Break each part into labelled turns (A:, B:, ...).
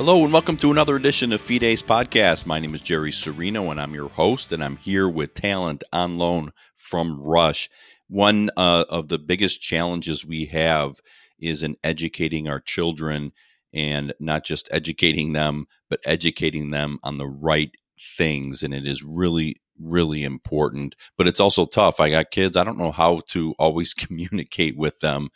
A: Hello and welcome to another edition of Fides Podcast. My name is Jerry Serino and I'm your host, and I'm here with talent on loan from Rush. One uh, of the biggest challenges we have is in educating our children and not just educating them, but educating them on the right things. And it is really, really important, but it's also tough. I got kids, I don't know how to always communicate with them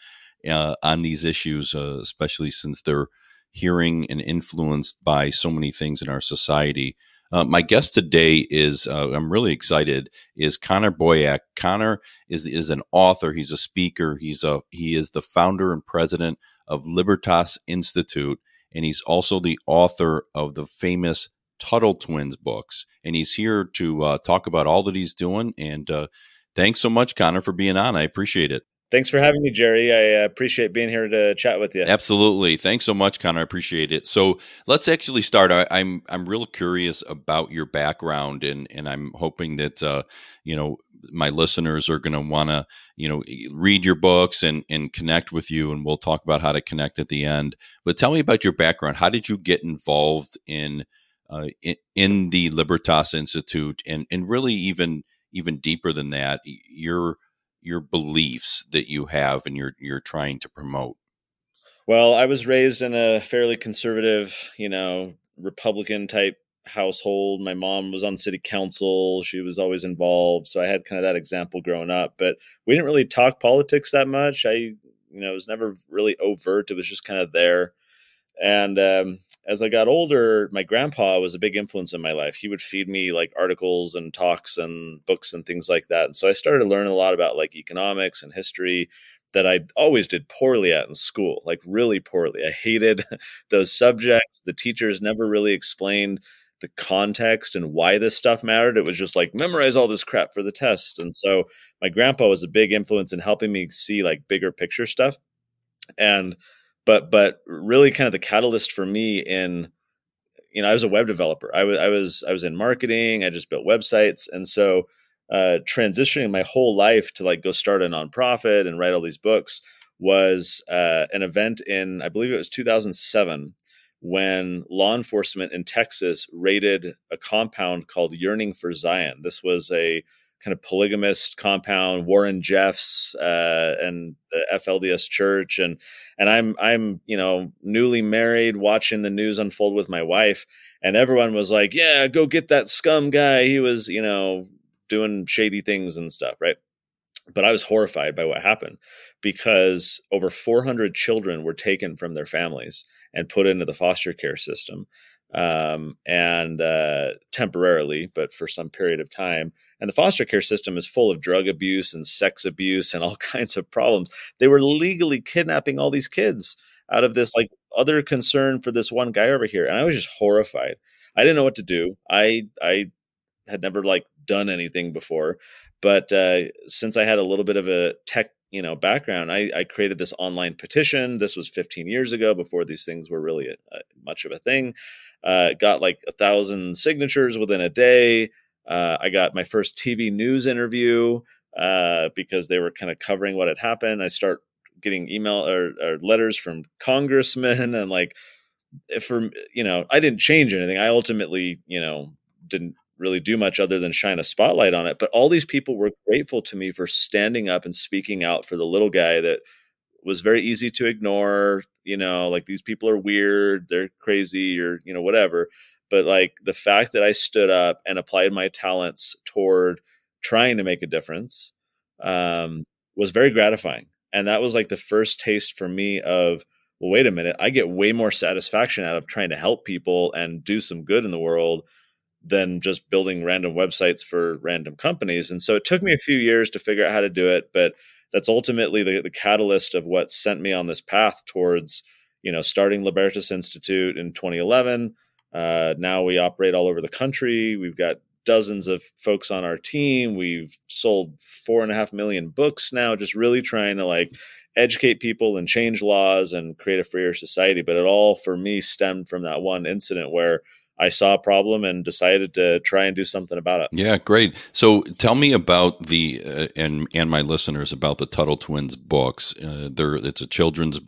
A: uh, on these issues, uh, especially since they're hearing and influenced by so many things in our society. Uh, my guest today is uh, I'm really excited is Connor Boyack. Connor is is an author. He's a speaker. He's a he is the founder and president of Libertas Institute, and he's also the author of the famous Tuttle Twins books. And he's here to uh, talk about all that he's doing. And uh, thanks so much, Connor, for being on. I appreciate it.
B: Thanks for having me, Jerry. I uh, appreciate being here to chat with you.
A: Absolutely. Thanks so much, Connor. I appreciate it. So let's actually start. I, am I'm, I'm real curious about your background, and and I'm hoping that uh, you know my listeners are going to want to you know read your books and and connect with you, and we'll talk about how to connect at the end. But tell me about your background. How did you get involved in uh, in, in the Libertas Institute, and and really even even deeper than that, your your beliefs that you have and you're you're trying to promote?
B: Well, I was raised in a fairly conservative, you know, Republican type household. My mom was on city council. She was always involved. So I had kind of that example growing up, but we didn't really talk politics that much. I, you know, it was never really overt. It was just kind of there. And um, as I got older, my grandpa was a big influence in my life. He would feed me like articles and talks and books and things like that. And so I started learning a lot about like economics and history that I always did poorly at in school, like really poorly. I hated those subjects. The teachers never really explained the context and why this stuff mattered. It was just like memorize all this crap for the test. And so my grandpa was a big influence in helping me see like bigger picture stuff. And but but really kind of the catalyst for me in you know I was a web developer. I was I was I was in marketing. I just built websites, and so uh, transitioning my whole life to like go start a nonprofit and write all these books was uh, an event in I believe it was 2007 when law enforcement in Texas raided a compound called Yearning for Zion. This was a kind of polygamist compound, Warren Jeffs uh, and the FLDS Church, and and I'm I'm you know newly married, watching the news unfold with my wife, and everyone was like, "Yeah, go get that scum guy. He was you know doing shady things and stuff, right?" But I was horrified by what happened because over 400 children were taken from their families and put into the foster care system um, and uh, temporarily, but for some period of time. And the foster care system is full of drug abuse and sex abuse and all kinds of problems. They were legally kidnapping all these kids out of this like other concern for this one guy over here, and I was just horrified. I didn't know what to do. I I had never like done anything before, but uh, since I had a little bit of a tech you know background I, I, created this online petition this was 15 years ago before these things were really a, a, much of a thing uh, got like a thousand signatures within a day. Uh, I got my first TV news interview uh, because they were kind of covering what had happened. I start getting email or, or letters from congressmen and like for you know I didn't change anything. I ultimately you know didn't really do much other than shine a spotlight on it. But all these people were grateful to me for standing up and speaking out for the little guy that was very easy to ignore you know like these people are weird they're crazy or you know whatever. But like the fact that i stood up and applied my talents toward trying to make a difference um, was very gratifying. And that was like the first taste for me of well wait a minute i get way more satisfaction out of trying to help people and do some good in the world than just building random websites for random companies. And so it took me a few years to figure out how to do it but that's ultimately the, the catalyst of what sent me on this path towards you know starting libertas institute in 2011 uh, now we operate all over the country. We've got dozens of folks on our team. We've sold four and a half million books now just really trying to like educate people and change laws and create a freer society. But it all for me stemmed from that one incident where I saw a problem and decided to try and do something about it.
A: Yeah, great. So tell me about the uh, and and my listeners about the Tuttle Twins books. Uh, there, it's a children's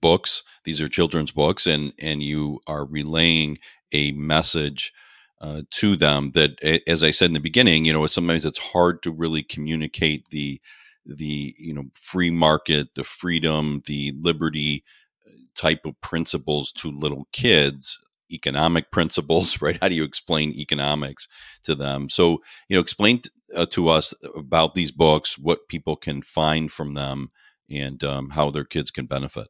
A: books. These are children's books, and and you are relaying a message uh, to them that, as I said in the beginning, you know, sometimes it's hard to really communicate the the you know free market, the freedom, the liberty uh, type of principles to little kids economic principles right? How do you explain economics to them? So you know explain t- uh, to us about these books what people can find from them and um, how their kids can benefit.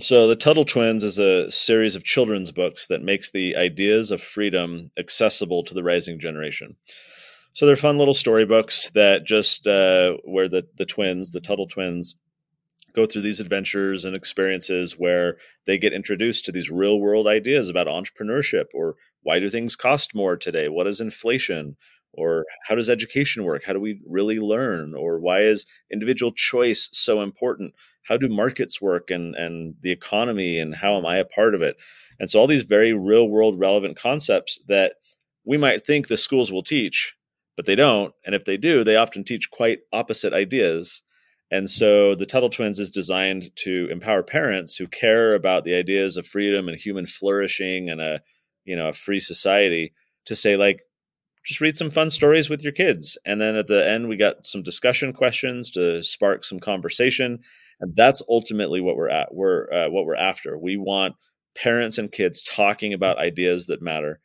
B: So, The Tuttle Twins is a series of children's books that makes the ideas of freedom accessible to the rising generation. So, they're fun little storybooks that just uh, where the, the twins, the Tuttle twins, go through these adventures and experiences where they get introduced to these real world ideas about entrepreneurship or why do things cost more today? What is inflation? Or how does education work? How do we really learn? Or why is individual choice so important? how do markets work and and the economy and how am I a part of it? And so all these very real world relevant concepts that we might think the schools will teach, but they don't. And if they do, they often teach quite opposite ideas. And so the Tuttle Twins is designed to empower parents who care about the ideas of freedom and human flourishing and a you know a free society to say like just read some fun stories with your kids. And then at the end we got some discussion questions to spark some conversation. And that's ultimately what we're at we're uh, what we're after. We want parents and kids talking about ideas that matter.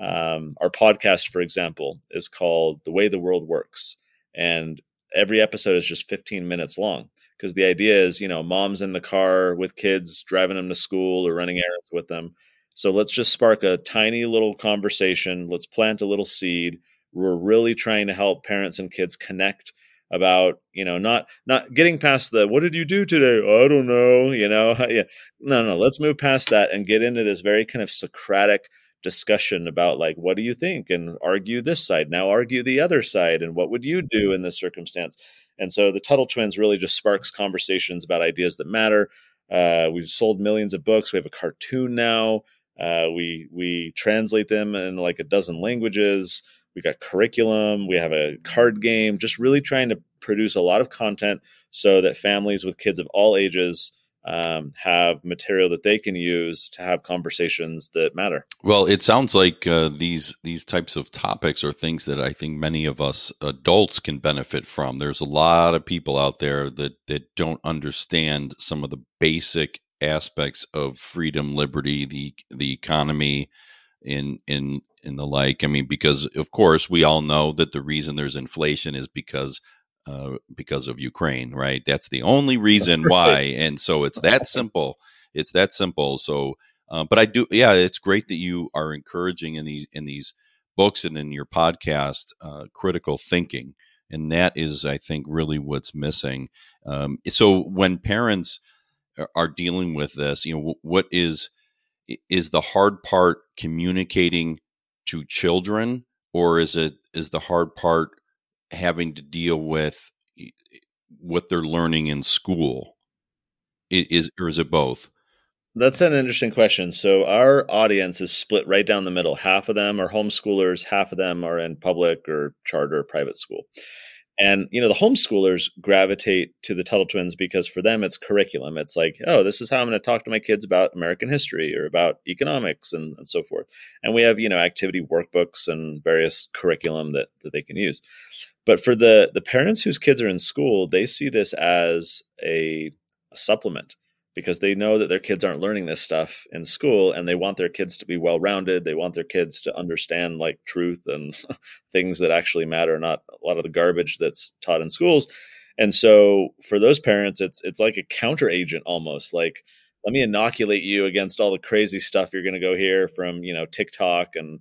B: Um, our podcast for example is called the way the world works. And every episode is just 15 minutes long because the idea is you know mom's in the car with kids driving them to school or running errands with them. So let's just spark a tiny little conversation. Let's plant a little seed. We're really trying to help parents and kids connect about you know not not getting past the what did you do today? I don't know you know? Yeah. No no let's move past that and get into this very kind of socratic discussion about like what do you think? And argue this side. Now argue the other side and what would you do in this circumstance? And so the tuttle twins really just sparks conversations about ideas that matter. Uh, we've sold millions of books. We have a cartoon now. Uh, we we translate them in like a dozen languages. We got curriculum, we have a card game, just really trying to produce a lot of content so that families with kids of all ages um, have material that they can use to have conversations that matter.
A: Well, it sounds like uh, these these types of topics are things that I think many of us adults can benefit from. There's a lot of people out there that that don't understand some of the basic aspects of freedom, liberty, the the economy, in in in the like. I mean, because of course we all know that the reason there's inflation is because uh, because of Ukraine, right? That's the only reason why, and so it's that simple. It's that simple. So, uh, but I do, yeah, it's great that you are encouraging in these in these books and in your podcast uh, critical thinking, and that is, I think, really what's missing. Um, so when parents are dealing with this, you know, what is is the hard part communicating to children or is it is the hard part having to deal with what they're learning in school. Is or is it both?
B: That's an interesting question. So our audience is split right down the middle. Half of them are homeschoolers half of them are in public or charter or private school and you know, the homeschoolers gravitate to the Tuttle Twins because for them it's curriculum. It's like, oh, this is how I'm going to talk to my kids about American history or about economics and, and so forth. And we have, you know, activity workbooks and various curriculum that, that they can use. But for the the parents whose kids are in school, they see this as a, a supplement because they know that their kids aren't learning this stuff in school and they want their kids to be well rounded they want their kids to understand like truth and things that actually matter not a lot of the garbage that's taught in schools. And so for those parents it's it's like a counter agent almost like let me inoculate you against all the crazy stuff you're going to go hear from you know TikTok and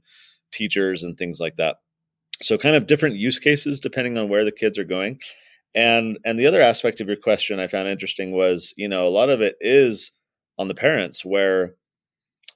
B: teachers and things like that. So kind of different use cases depending on where the kids are going and and the other aspect of your question I found interesting was, you know, a lot of it is on the parents where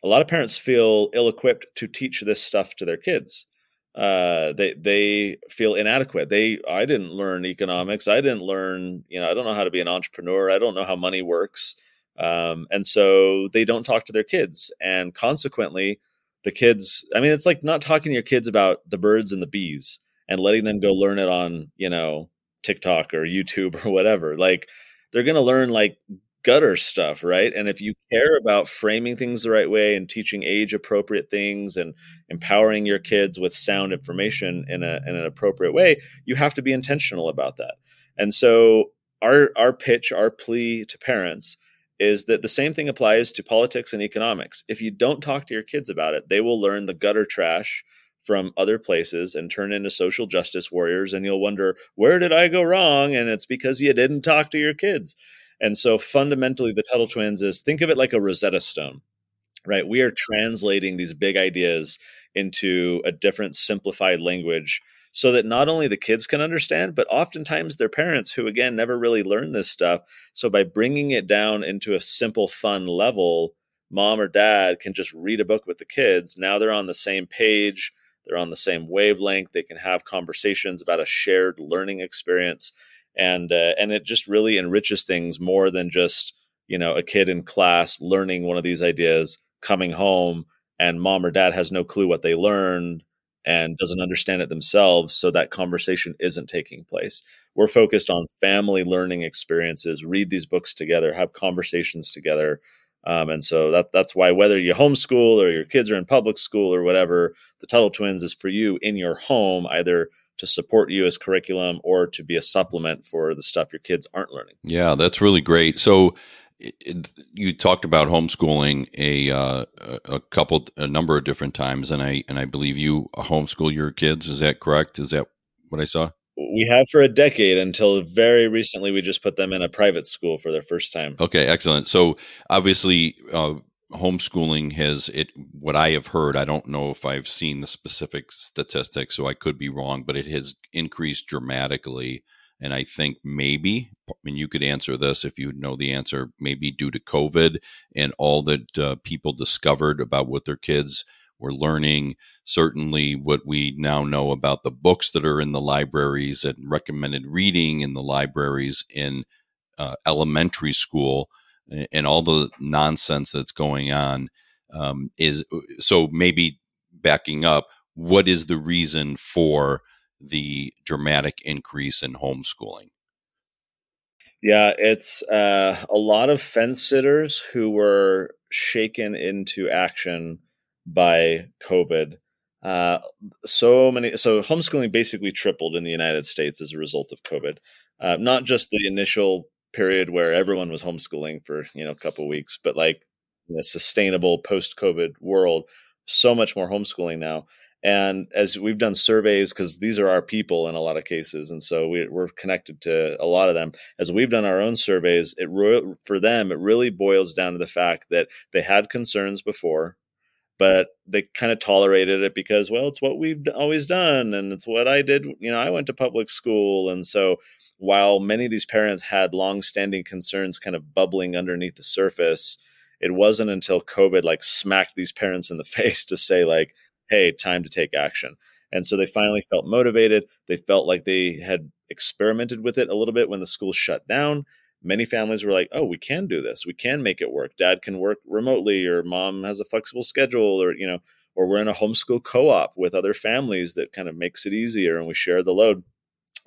B: a lot of parents feel ill-equipped to teach this stuff to their kids. Uh, they they feel inadequate. They I didn't learn economics. I didn't learn, you know, I don't know how to be an entrepreneur. I don't know how money works. Um, and so they don't talk to their kids, and consequently, the kids. I mean, it's like not talking to your kids about the birds and the bees and letting them go learn it on, you know, TikTok or YouTube or whatever. Like they're going to learn like gutter stuff, right? And if you care about framing things the right way and teaching age appropriate things and empowering your kids with sound information in, a, in an appropriate way, you have to be intentional about that. And so our our pitch, our plea to parents is that the same thing applies to politics and economics. If you don't talk to your kids about it, they will learn the gutter trash from other places and turn into social justice warriors and you'll wonder where did i go wrong and it's because you didn't talk to your kids and so fundamentally, the Tuttle Twins is think of it like a Rosetta Stone, right? We are translating these big ideas into a different simplified language so that not only the kids can understand, but oftentimes their parents, who again never really learned this stuff. So by bringing it down into a simple, fun level, mom or dad can just read a book with the kids. Now they're on the same page, they're on the same wavelength, they can have conversations about a shared learning experience. And uh, and it just really enriches things more than just you know a kid in class learning one of these ideas coming home and mom or dad has no clue what they learned and doesn't understand it themselves so that conversation isn't taking place. We're focused on family learning experiences read these books together have conversations together um, and so that that's why whether you homeschool or your kids are in public school or whatever the tuttle twins is for you in your home either to support you as curriculum or to be a supplement for the stuff your kids aren't learning.
A: Yeah, that's really great. So it, you talked about homeschooling a uh, a couple a number of different times, and I and I believe you homeschool your kids. Is that correct? Is that what I saw?
B: We have for a decade until very recently. We just put them in a private school for their first time.
A: Okay, excellent. So obviously, uh, homeschooling has it what i have heard i don't know if i've seen the specific statistics so i could be wrong but it has increased dramatically and i think maybe I mean you could answer this if you know the answer maybe due to covid and all that uh, people discovered about what their kids were learning certainly what we now know about the books that are in the libraries and recommended reading in the libraries in uh, elementary school and all the nonsense that's going on um, is uh, so maybe backing up what is the reason for the dramatic increase in homeschooling?
B: Yeah it's uh, a lot of fence sitters who were shaken into action by covid uh, so many so homeschooling basically tripled in the united states as a result of covid uh, not just the initial period where everyone was homeschooling for you know a couple weeks, but like in a sustainable post COVID world, so much more homeschooling now. And as we've done surveys, because these are our people in a lot of cases, and so we, are connected to a lot of them. As we've done our own surveys, it for them it really boils down to the fact that they had concerns before, but they kind of tolerated it because well, it's what we've always done, and it's what I did. You know, I went to public school, and so while many of these parents had long-standing concerns kind of bubbling underneath the surface it wasn't until covid like smacked these parents in the face to say like hey time to take action and so they finally felt motivated they felt like they had experimented with it a little bit when the school shut down many families were like oh we can do this we can make it work dad can work remotely or mom has a flexible schedule or you know or we're in a homeschool co-op with other families that kind of makes it easier and we share the load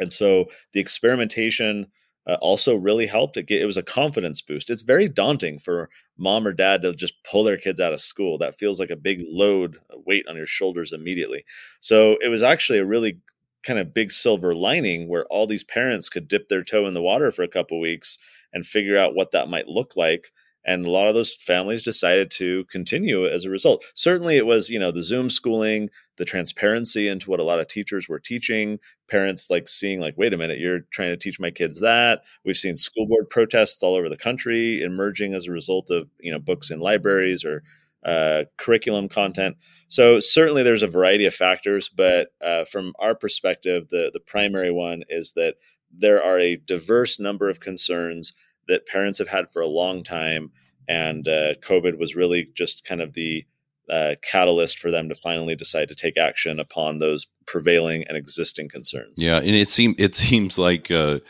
B: and so the experimentation uh, also really helped. It, it was a confidence boost. It's very daunting for mom or dad to just pull their kids out of school. That feels like a big load, a weight on your shoulders immediately. So it was actually a really kind of big silver lining where all these parents could dip their toe in the water for a couple weeks and figure out what that might look like. And a lot of those families decided to continue as a result. Certainly it was you know the zoom schooling the transparency into what a lot of teachers were teaching parents like seeing like wait a minute you're trying to teach my kids that. We've seen school board protests all over the country emerging as a result of you know books in libraries or uh, curriculum content so certainly there's a variety of factors but uh, from our perspective the the primary one is that there are a diverse number of concerns that parents have had for a long time. And uh, COVID was really just kind of the uh, catalyst for them to finally decide to take action upon those prevailing and existing concerns.
A: Yeah, and it seems it seems like uh,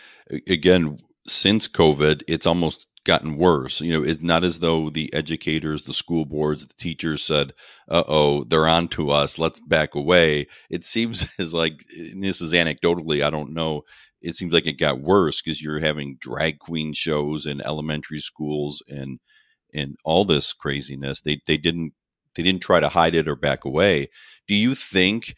A: again since COVID, it's almost gotten worse. You know, it's not as though the educators, the school boards, the teachers said, "Uh oh, they're on to us. Let's back away." It seems as like this is anecdotally. I don't know it seems like it got worse because you're having drag queen shows in elementary schools and and all this craziness. They they didn't they didn't try to hide it or back away. Do you think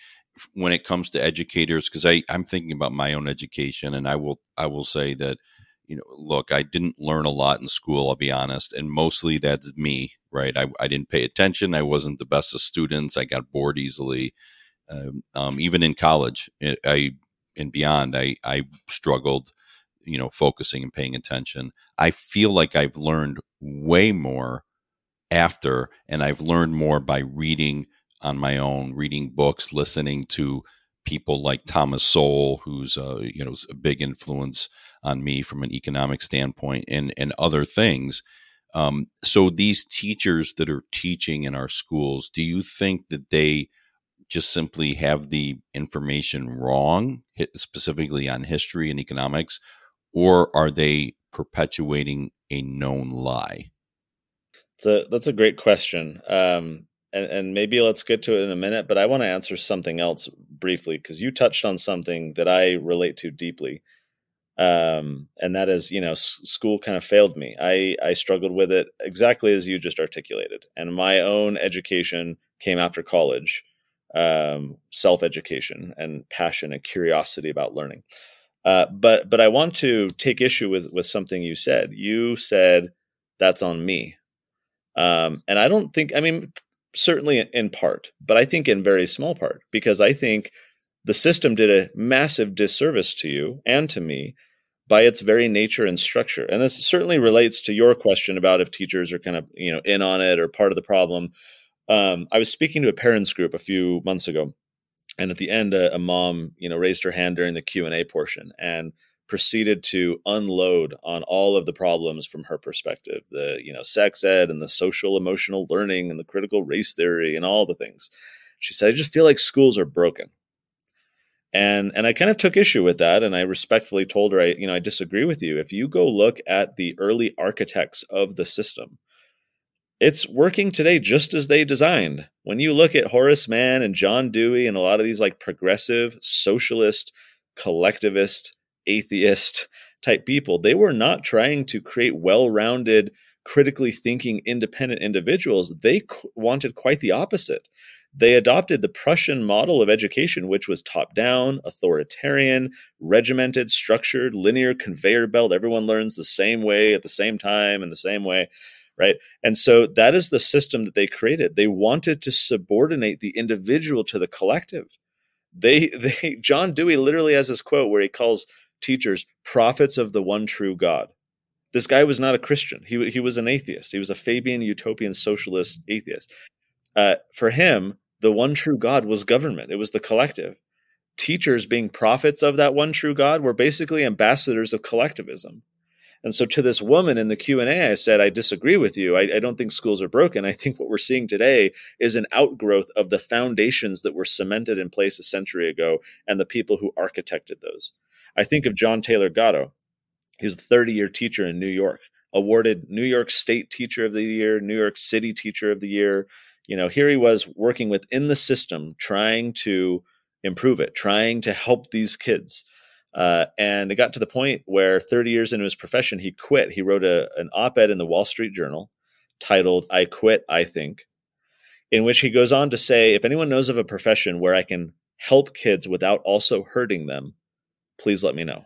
A: when it comes to educators because I'm thinking about my own education and I will I will say that you know look I didn't learn a lot in school I'll be honest and mostly that's me right? I, I didn't pay attention I wasn't the best of students I got bored easily. Um, um, even in college it, I and beyond I I struggled you know focusing and paying attention. I feel like I've learned way more after and I've learned more by reading on my own, reading books, listening to people like Thomas Sowell, who's a, you know a big influence on me from an economic standpoint, and and other things. Um, so these teachers that are teaching in our schools, do you think that they just simply have the information wrong, specifically on history and economics, or are they perpetuating a known lie?
B: That's a that's a great question. Um, and, and maybe let's get to it in a minute, but I want to answer something else briefly because you touched on something that I relate to deeply. Um, and that is, you know, s- school kind of failed me. I, I struggled with it exactly as you just articulated. And my own education came after college, um, self education and passion and curiosity about learning. Uh, but but I want to take issue with with something you said. You said that's on me, um, and I don't think. I mean, certainly in part, but I think in very small part, because I think the system did a massive disservice to you and to me by its very nature and structure. And this certainly relates to your question about if teachers are kind of you know in on it or part of the problem. Um, I was speaking to a parents group a few months ago, and at the end, a, a mom you know raised her hand during the Q and A portion, and proceeded to unload on all of the problems from her perspective the you know sex ed and the social emotional learning and the critical race theory and all the things. She said i just feel like schools are broken. And and i kind of took issue with that and i respectfully told her i you know i disagree with you. If you go look at the early architects of the system it's working today just as they designed. When you look at horace mann and john dewey and a lot of these like progressive socialist collectivist atheist type people. They were not trying to create well rounded, critically thinking, independent individuals. They qu- wanted quite the opposite. They adopted the Prussian model of education, which was top down, authoritarian, regimented, structured, linear conveyor belt. Everyone learns the same way at the same time in the same way right and so that is the system that they created they wanted to subordinate the individual to the collective they they john dewey literally has this quote where he calls teachers prophets of the one true God. This guy was not a Christian. He, he was an atheist. He was a Fabian utopian socialist atheist. Uh, for him, the one true God was government, it was the collective. Teachers, being prophets of that one true God, were basically ambassadors of collectivism. And so to this woman in the Q&A, I said, I disagree with you. I, I, don't think schools are broken. I think what we're seeing today is an outgrowth of the foundations that were cemented in place a century ago and the people who architected those. I think of John Taylor Gatto. He was a 30 year teacher in New York, awarded New York State Teacher of the Year, New York City Teacher of the Year. You know, here he was working within the system, trying to improve it, trying to help these kids. Uh, and it got to the point where 30 years into his profession, he quit. He wrote a, an op ed in the Wall Street Journal titled, I Quit, I Think, in which he goes on to say if anyone knows of a profession where I can help kids without also hurting them, please let me know.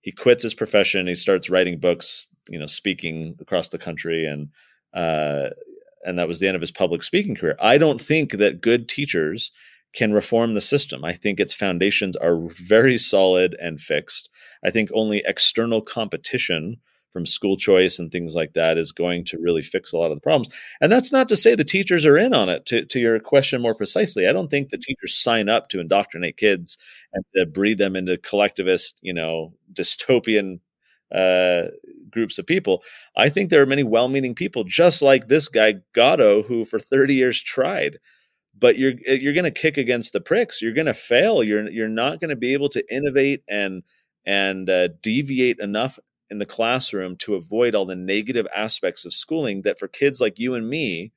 B: He quits his profession. He starts writing books, you know, speaking across the country, and uh, and that was the end of his public speaking career. I don't think that good teachers can reform the system. I think its foundations are very solid and fixed. I think only external competition from school choice and things like that is going to really fix a lot of the problems. And that's not to say the teachers are in on it. To, to your question more precisely, I don't think the teachers sign up to indoctrinate kids and to breed them into collectivist, you know, dystopian uh, groups of people. I think there are many well-meaning people, just like this guy Gatto, who for 30 years tried. But you're you're going to kick against the pricks. You're going to fail. You're you're not going to be able to innovate and and uh, deviate enough in the classroom to avoid all the negative aspects of schooling that for kids like you and me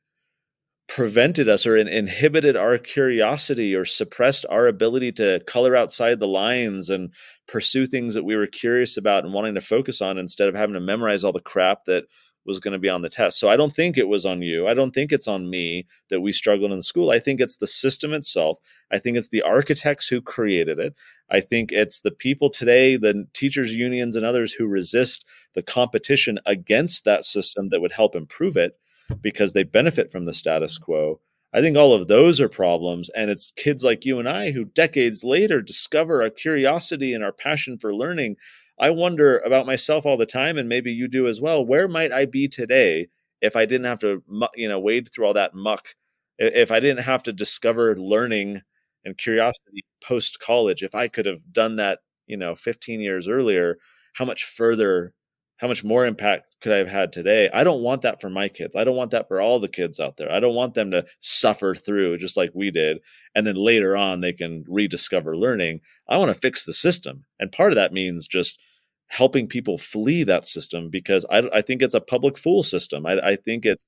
B: prevented us or in, inhibited our curiosity or suppressed our ability to color outside the lines and pursue things that we were curious about and wanting to focus on instead of having to memorize all the crap that was going to be on the test. So I don't think it was on you. I don't think it's on me that we struggled in school. I think it's the system itself. I think it's the architects who created it. I think it's the people today, the teachers unions and others who resist the competition against that system that would help improve it because they benefit from the status quo. I think all of those are problems. And it's kids like you and I who decades later discover our curiosity and our passion for learning. I wonder about myself all the time, and maybe you do as well. Where might I be today if I didn't have to, you know, wade through all that muck? If I didn't have to discover learning and curiosity post college, if I could have done that, you know, 15 years earlier, how much further how much more impact could I have had today? I don't want that for my kids. I don't want that for all the kids out there. I don't want them to suffer through just like we did. And then later on, they can rediscover learning. I want to fix the system. And part of that means just helping people flee that system because I, I think it's a public fool system. I, I think it's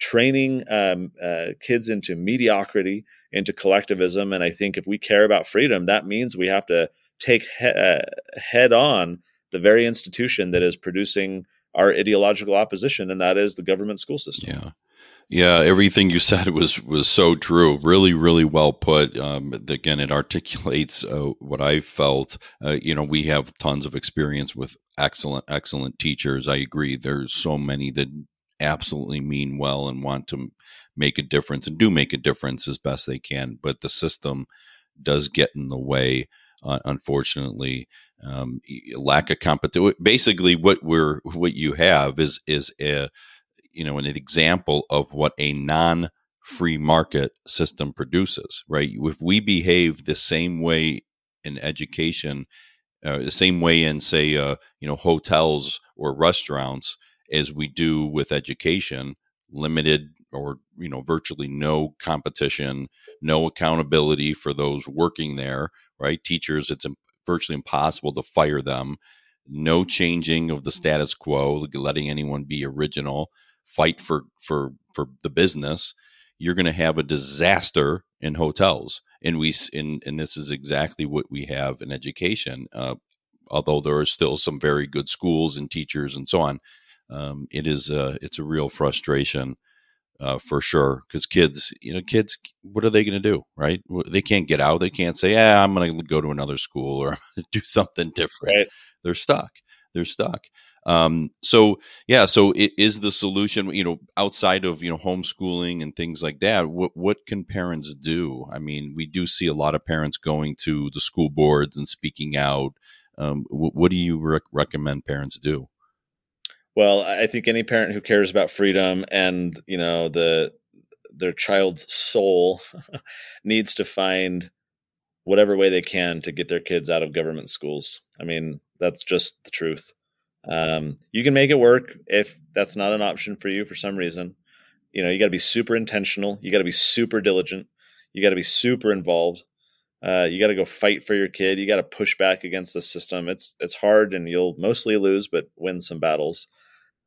B: training um, uh, kids into mediocrity, into collectivism. And I think if we care about freedom, that means we have to take he- uh, head on the very institution that is producing our ideological opposition, and that is the government school system.
A: Yeah. Yeah, everything you said was was so true. Really, really well put. Um, again, it articulates uh, what I felt. Uh, you know, we have tons of experience with excellent, excellent teachers. I agree. There's so many that absolutely mean well and want to make a difference and do make a difference as best they can. But the system does get in the way, uh, unfortunately um, lack of competition. Basically, what we're what you have is is a you know an example of what a non free market system produces. Right? If we behave the same way in education, uh, the same way in say uh, you know hotels or restaurants as we do with education, limited or you know virtually no competition no accountability for those working there right teachers it's virtually impossible to fire them. No changing of the status quo, letting anyone be original. Fight for for for the business. You're going to have a disaster in hotels, and we and, and this is exactly what we have in education. Uh, although there are still some very good schools and teachers and so on, um, it is a, it's a real frustration uh, for sure. Because kids, you know, kids, what are they going to do, right? They can't get out. They can't say, "Yeah, I'm going to go to another school or do something different." Right. They're stuck. They're stuck. Um, so yeah, so it is the solution. You know, outside of you know homeschooling and things like that, what what can parents do? I mean, we do see a lot of parents going to the school boards and speaking out. Um, what, what do you rec- recommend parents do?
B: Well, I think any parent who cares about freedom and you know the their child's soul needs to find whatever way they can to get their kids out of government schools. I mean, that's just the truth. Um, you can make it work if that's not an option for you for some reason. You know, you got to be super intentional. You got to be super diligent. You got to be super involved. Uh, you got to go fight for your kid. You got to push back against the system. It's it's hard, and you'll mostly lose, but win some battles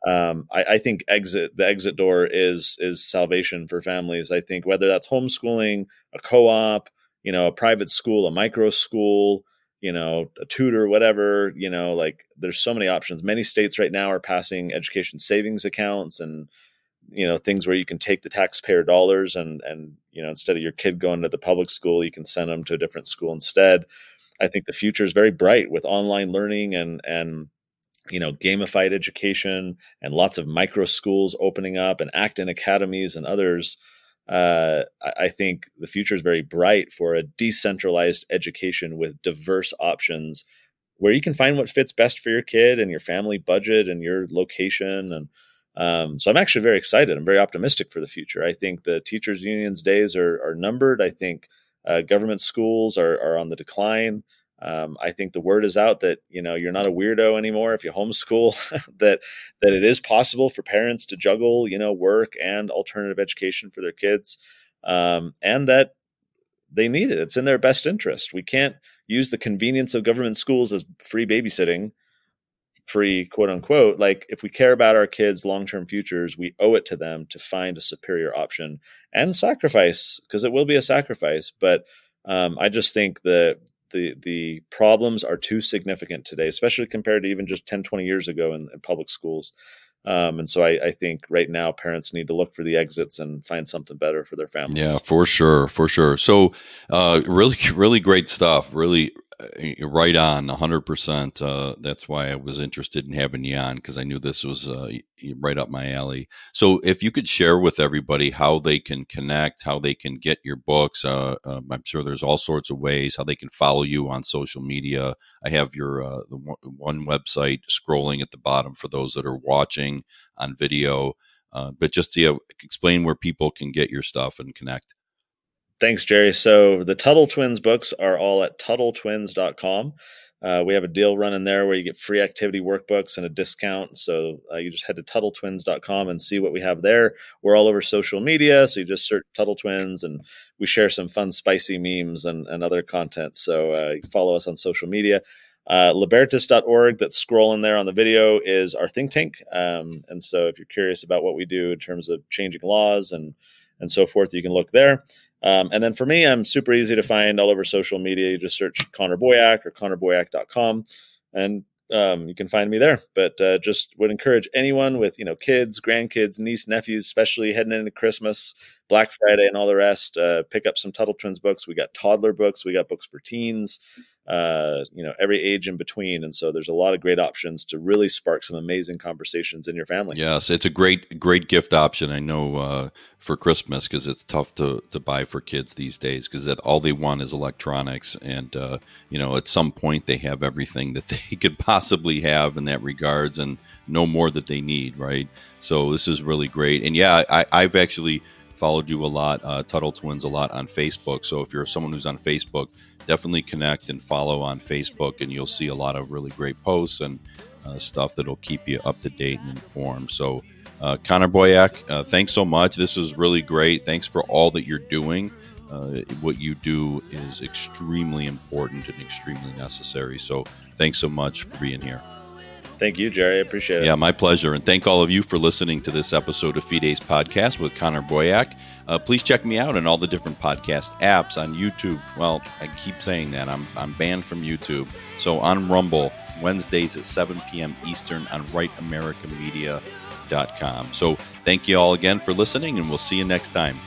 B: um, I, I, think exit the exit door is is salvation for families. I think whether that's homeschooling, a co-op, you know, a private school, a micro school, you know, a tutor, whatever, you know, like there's so many options. Many states right now are passing education savings accounts and you know things where you can take the taxpayer dollars and and you know instead of your kid going to the public school, you can send them to a different school instead. I think the future is very bright with online learning and and you know, gamified education and lots of micro schools opening up and Acton academies and others. Uh, I think the future is very bright for a decentralized education with diverse options where you can find what fits best for your kid and your family budget and your location. And um, so I'm actually very excited. I'm very optimistic for the future. I think the teachers' unions' days are, are numbered. I think uh, government schools are, are on the decline. Um, I think the word is out that you know you're not a weirdo anymore if you homeschool. that that it is possible for parents to juggle you know work and alternative education for their kids, um, and that they need it. It's in their best interest. We can't use the convenience of government schools as free babysitting free, quote unquote. Like if we care about our kids' long term futures, we owe it to them to find a superior option and sacrifice because it will be a sacrifice. But um, I just think that the the problems are too significant today, especially compared to even just 10, 20 years ago in, in public schools. Um, and so I, I, think right now parents need to look for the exits and find something better for their families.
A: Yeah, for sure, for sure. So, uh, really, really great stuff. Really, right on 100% uh, that's why i was interested in having you on because i knew this was uh, right up my alley. So if you could share with everybody how they can connect how they can get your books uh, um, i'm sure there's all sorts of ways how they can follow you on social media. I have your uh, the one website scrolling at the bottom for those that are watching on video uh, but just to explain where people can get your stuff and connect
B: Thanks, Jerry. So the Tuttle Twins books are all at TuttleTwins.com. Uh, we have a deal running there where you get free activity workbooks and a discount. So uh, you just head to TuttleTwins.com and see what we have there. We're all over social media. So you just search Tuttle Twins and we share some fun, spicy memes and, and other content. So uh, follow us on social media. Uh, Libertas.org, that's scrolling there on the video, is our think tank. Um, and so if you're curious about what we do in terms of changing laws and, and so forth, you can look there. Um, and then for me, I'm super easy to find all over social media. You just search Connor Boyack or connorboyack.com and um, you can find me there. But uh, just would encourage anyone with you know kids, grandkids, niece, nephews, especially heading into Christmas, Black Friday, and all the rest. Uh, pick up some Tuttle Twins books. We got toddler books. We got books for teens uh, you know, every age in between. And so there's a lot of great options to really spark some amazing conversations in your family.
A: Yes, it's a great, great gift option. I know uh, for Christmas because it's tough to, to buy for kids these days because that all they want is electronics. And, uh, you know, at some point they have everything that they could possibly have in that regards and no more that they need, right? So this is really great. And yeah, I, I've actually followed you a lot, uh, Tuttle Twins a lot on Facebook. So if you're someone who's on Facebook, definitely connect and follow on Facebook, and you'll see a lot of really great posts and uh, stuff that'll keep you up to date and informed. So, uh, Connor Boyack, uh, thanks so much. This is really great. Thanks for all that you're doing. Uh, what you do is extremely important and extremely necessary. So, thanks so much for being here.
B: Thank you, Jerry. I appreciate it.
A: Yeah, my pleasure. And thank all of you for listening to this episode of Fides Podcast with Connor Boyack. Uh, please check me out on all the different podcast apps on YouTube. Well, I keep saying that. I'm, I'm banned from YouTube. So on Rumble, Wednesdays at 7 p.m. Eastern on rightamericamedia.com. So thank you all again for listening, and we'll see you next time.